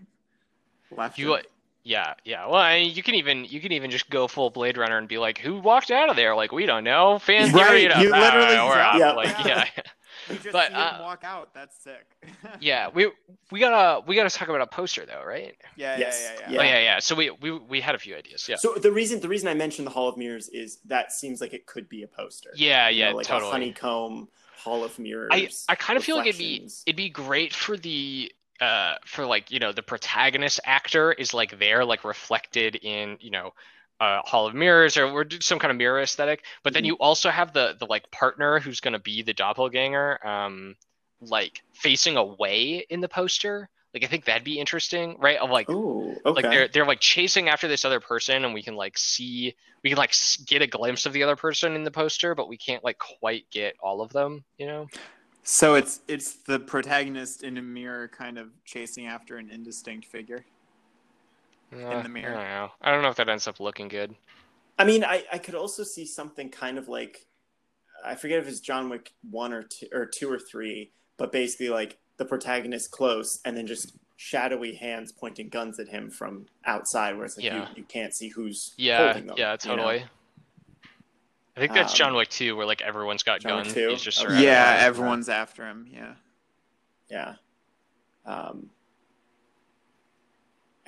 left. you him. yeah yeah well I mean, you can even you can even just go full blade runner and be like who walked out of there like we don't know fan Right, theory it you Ah, literally we're out. Yeah. like yeah You just but, see him uh, walk out. That's sick. yeah we we gotta we gotta talk about a poster though right? Yeah, Yes, yeah, yeah, yeah. oh yeah yeah. So we we, we had a few ideas. Yeah. So the reason the reason i mentioned the hall of mirrors is that seems like it could be a poster. Yeah You yeah know, like totally. a honeycomb hall of mirrors I, I kind of feel like it'd be it'd be great for the uh for like you know the protagonist actor is like there like reflected in you know uh hall of mirrors or we're some kind of mirror aesthetic but then Mhm. you also have the the like partner who's going to be the doppelganger um like facing away in the poster like i think that'd be interesting right of like oh okay like they're they're like chasing after this other person and we can like see we can like get a glimpse of the other person in the poster but we can't like quite get all of them you know So it's it's the protagonist in a mirror, kind of chasing after an indistinct figure. Uh, the mirror. I don't know. I don't know if that ends up looking good. I mean, I, I could also see something kind of like I forget if it's John Wick one or two or two or three, but basically like the protagonist close and then just shadowy hands pointing guns at him from outside, where it's like Yeah. you, you can't see who's Yeah, holding them. yeah, you know? totally. I think that's Um, John Wick 2, where like everyone's got John Wick guns. 2? He's just Okay. yeah, everyone's after him. Yeah. Yeah. Um.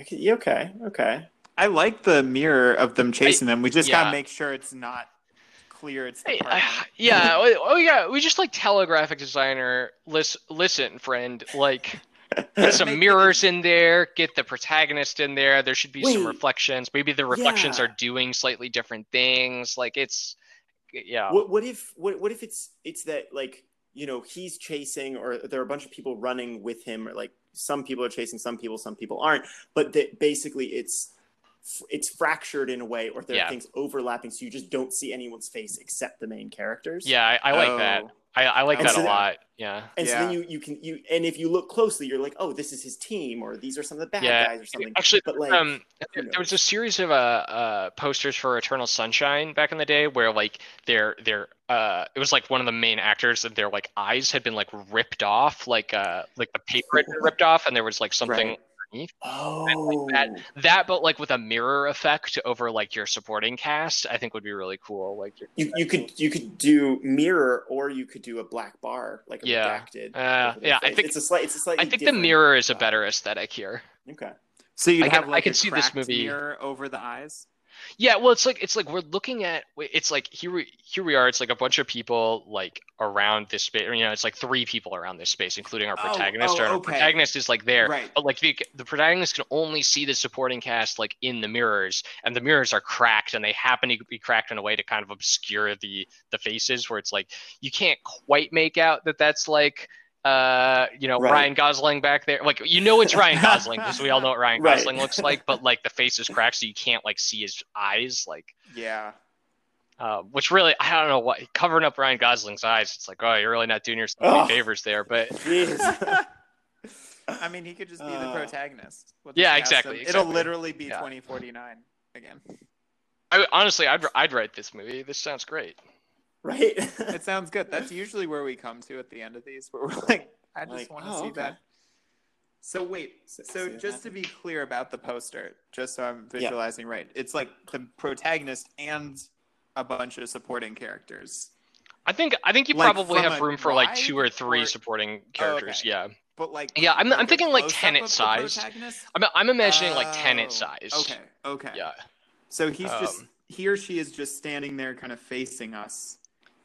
I could, okay. Okay. I like the mirror of them chasing them. We just yeah. gotta make sure it's not clear. It's the Hey, partner. I- yeah, oh, oh yeah, we just like telegraphic designer, listen, listen, friend, like put some mirrors in there, get the protagonist in there. There should be some reflections. Maybe the reflections Yeah. are doing slightly different things. Like it's, yeah, What what if what what if it's it's that like you know he's chasing or there are a bunch of people running with him or like some people are chasing some people some people aren't but that basically it's it's fractured in a way or there Yeah. are things overlapping so you just don't see anyone's face except the main characters yeah, I, I like that. Oh. I, I like And that so a that- lot. Yeah. and so then you you can you and if you look closely you're like oh this is his team or these are some of the bad Yeah, guys or something Actually, but like um, who there was a series of uh, uh posters for Eternal Sunshine back in the day where like their their uh it was like one of the main actors and their like eyes had been like ripped off like uh like the paper had been ripped off and there was like something Right. Oh. That but like with a mirror effect over like your supporting cast I think would be really cool like your- you, you could you could do mirror or you could do a black bar like a Yeah. redacted Uh, over the yeah, I think- it's a slight it's a slightly I think the mirror is a better aesthetic here. Okay. So you'd I can- have I like can a see this cracked movie- mirror over the eyes. Yeah, well, it's like it's like we're looking at it's like here we here we are. It's like a bunch of people like around this space. You know, it's like three people around this space, including our Oh, protagonist. oh, our okay. protagonist is like there, Right. but like the the protagonist can only see the supporting cast like in the mirrors, and the mirrors are cracked, and they happen to be cracked in a way to kind of obscure the the faces, where it's like you can't quite make out that that's like uh you know Right. Ryan Gosling back there like you know it's Ryan Gosling because we all know what Ryan Right. Gosling looks like but like the face is cracked so you can't like see his eyes like Yeah. uh, which really I don't know what covering up Ryan Gosling's eyes. It's like, oh, you're really not doing yourself any favors there. But I mean, he could just be the Uh, protagonist. Yeah, cast exactly. It'll literally be Yeah. 2049 again. I, honestly, I'd I'd write this movie. This sounds great. Right It sounds good. That's usually where we come to at the end of these, where we're like, I just Like, want to oh, see okay. that. So wait, So- so see just to be clear about the poster, just so I'm visualizing right, it's like the protagonist and a bunch of supporting characters, I think I think you Like, probably have room for like two or three or- supporting characters. okay. Yeah, but like Yeah, I'm- I'm thinking, like, close-up Tenet size. I'm, I'm imagining like Tenet size. Okay, okay. Yeah. So he's just Um, he or she is just standing there, kind of facing us,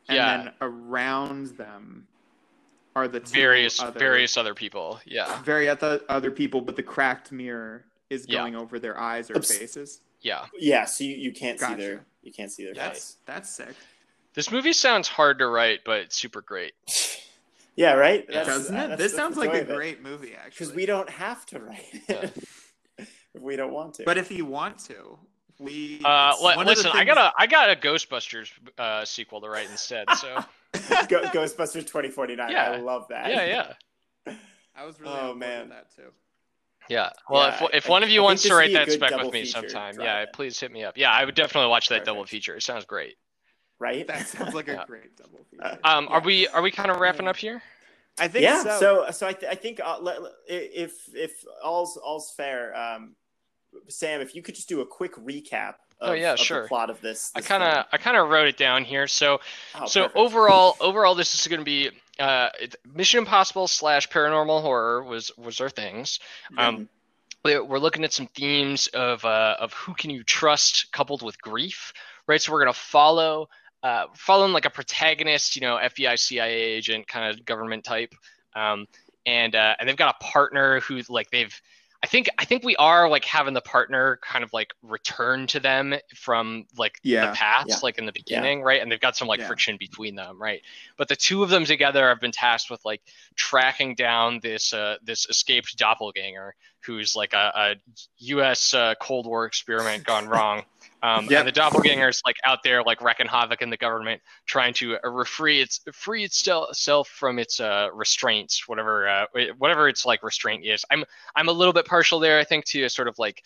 and Yeah. then around them are the two Various other, various other people. Yeah. various other other people, but the cracked mirror is Yeah. going over their eyes or Oops. faces. Yeah. Yeah, so you, you can't Gotcha. see their you can't see their That's face. that's sick. This movie sounds hard to write, but it's super great. Yeah, right. Yeah. Doesn't it? This sounds like a great movie, actually. because we don't have to write it if we don't want to. But if you want to, we. Uh, it's li- one of the listen, I got a I got a Ghostbusters uh, sequel to write instead. So Go- Ghostbusters 2049. Yeah. I love that. yeah, yeah, I was really Oh, man. that too. yeah. Well, Yeah, if, if I- one of you I wants to write that spec with me sometime, yeah, that. please hit me up. Yeah, I would definitely watch that double feature. It sounds great. Right? That sounds like a great double feature. Uh, Um, are we are we kind of wrapping up here? I think yeah. so. So so I, th- I think uh, let, let- if if all's all's fair, um, Sam, if you could just do a quick recap. Of, Oh, yeah, of sure. The plot of this. I kind of. I kind of wrote it down here. So Oh, so perfect. overall overall this is going to be uh, Mission Impossible slash paranormal horror was was our things. Um, we're we're looking at some themes of uh, of who can you trust coupled with grief, right? So we're gonna follow uh, following like a protagonist, you know, FBI, CIA agent, kind of government type, um, and uh, and they've got a partner who like they've. I think I think we are like having the partner kind of like return to them from like Yeah, the past, yeah. like in the beginning, right? And they've got some like Yeah. friction between them, right? But the two of them together have been tasked with like tracking down this uh, this escaped doppelganger who's like a, a U.S. Uh, Cold War experiment gone wrong. Um, Yep. And the doppelganger's like out there like wrecking havoc in the government, trying to uh, free its free itself from its uh, restraints, whatever uh, whatever its like restraint is. I'm I'm a little bit partial there, I think, to sort of like.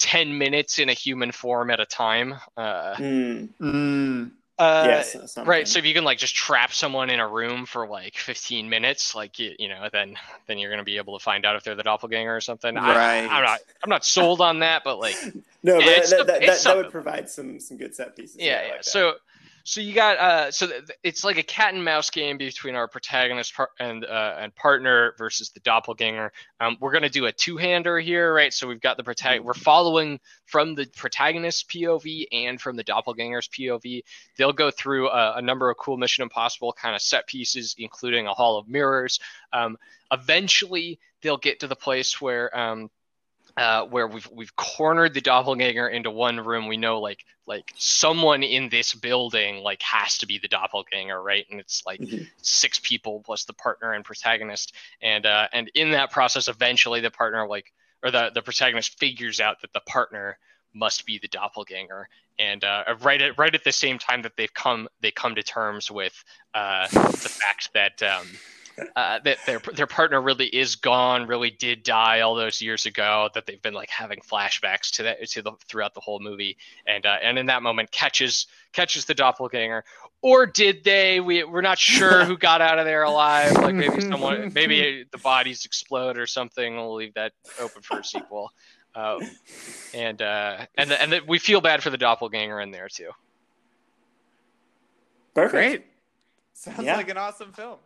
10 minutes in a human form at a time. Uh, Mm, Mm, uh, yes. Right. So if you can like just trap someone in a room for like 15 minutes, like you, you know, then then you're gonna be able to find out if they're the doppelganger or something. I, Right. I'm not I'm not sold on that, but like no, Yeah, it's that, that, that, that would provide some some good set pieces. yeah, yeah. like. So so you got uh so th- it's like a cat and mouse game between our protagonist par- and uh, and partner versus the doppelganger. Um, we're gonna do a two hander here, right? So we've got the protag we're following from the protagonist's POV and from the doppelganger's POV. They'll go through a, a number of cool Mission Impossible kind of set pieces, including a Hall of Mirrors. Um, eventually, they'll get to the place where um, uh, where we've we've cornered the doppelganger into one room. We know like like someone in this building like has to be the doppelganger, right? And it's like Mhm. six people plus the partner and protagonist, and uh, and in that process, eventually the partner like or the the protagonist figures out that the partner must be the doppelganger. And uh, right at right at the same time that they've come they come to terms with uh, the fact that um, uh, that their their partner really is gone, really did die all those years ago. That they've been like having flashbacks to that to the throughout the whole movie, and uh, and in that moment catches catches the doppelganger, or did they? We we're not sure who got out of there alive. Like maybe someone, maybe the bodies explode or something. We'll leave that open for a sequel. Um, and uh, and the, and the, we feel bad for the doppelganger in there too. perfect. great. Sounds Yeah. like an awesome film.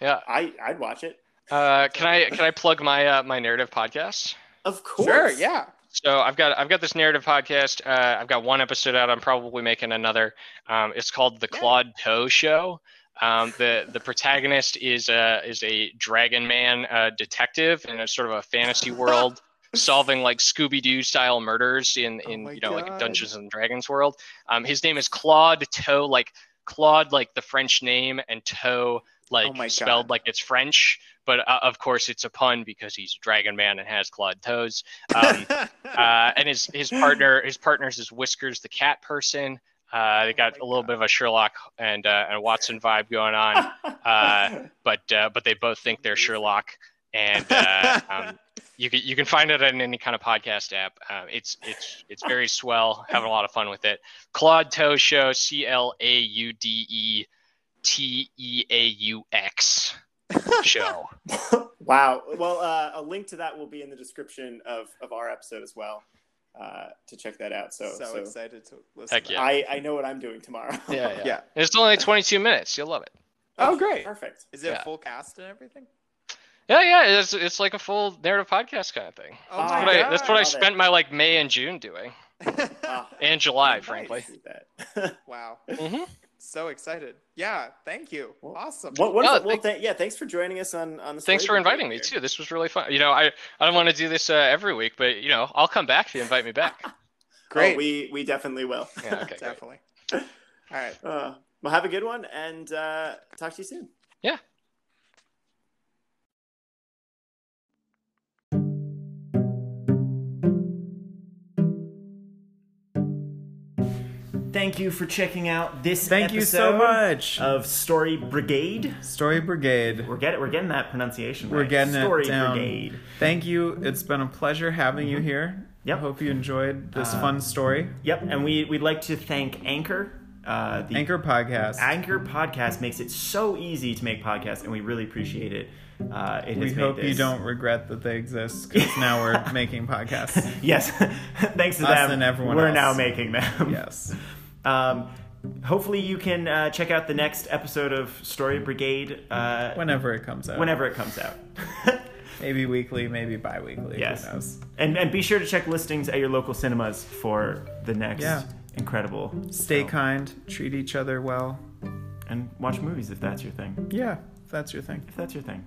Yeah. I I'd watch it. Uh, can I can I plug my uh, my narrative podcast? Of course. Sure, yeah. So I've got I've got this narrative podcast. Uh, I've got one episode out. I'm probably making another. Um, it's called the Yeah. Claude Teaux Show. Um, the the protagonist is a is a Dragon Man uh, detective in a sort of a fantasy world, solving like Scooby Doo style murders in Oh in my you know like. Dungeons and Dragons world. Um, his name is Claude Teaux, like Claude like the French name, and Toe like Oh spelled God. like it's French. But uh, of course, it's a pun because he's a Dragon Man and has clawed toes. Um, uh, and his his partner his partner's is Whiskers the cat person. Uh, they Oh got my a little God. bit of a Sherlock and uh, and Watson vibe going on, uh, but uh, but they both think they're Sherlock. And uh, um, you can you can find it on any kind of podcast app. Uh, it's it's it's very swell. Having a lot of fun with it. Claude Teaux Show. C L A U D E T E A U X show. wow. Well, uh, a link to that will be in the description of, of our episode as well uh, to check that out. So, so, so, excited to listen. Heck to yeah. I, I know what I'm doing tomorrow. Yeah, that. yeah. yeah. It's only 22 minutes. You'll love it. Oh, great. Perfect. Is it Yeah. full cast and everything? Yeah, yeah, it's it's like a full narrative podcast kind of thing. Oh That's my what I, God. that's what I Love it. spent my like May and June doing, Ah, and July, frankly. See that. wow. hmm So excited. Yeah, thank you. Well, awesome. What, what, Yeah, well, thank- th- yeah, thanks for joining us on on the. Thanks for Brigade inviting me here. too. This was really fun. You know, I I don't want to do this uh, every week, but you know, I'll come back if you invite me back. Great. Oh, we we definitely will. Yeah, okay. Definitely. All right. Uh, well, have a good one, and uh, talk to you soon. Yeah. Thank you for checking out this Thank you so much. of Story Brigade. Story Brigade. We're getting we're getting that pronunciation We're right. getting Story it down. Brigade. Thank you. It's been a pleasure having you here. Yep. I hope you enjoyed this Uh, fun story. Yep, and we we'd like to thank Anchor. Uh, the Anchor Podcast. Anchor podcast makes it so easy to make podcasts, and we really appreciate it. Uh, it we hope you don't regret that they exist because now we're making podcasts. Yes, thanks to Us them, and everyone we're else. now making them. Yes. Um, hopefully, you can uh, check out the next episode of Story Brigade uh, Whenever it comes out. whenever it comes out. Maybe weekly, maybe bi weekly. Yes. Who knows? and and be sure to check listings at your local cinemas for the next Yeah. incredible. Stay film. kind, treat each other well. and watch movies if that's your thing. Yeah, if that's your thing. If that's your thing.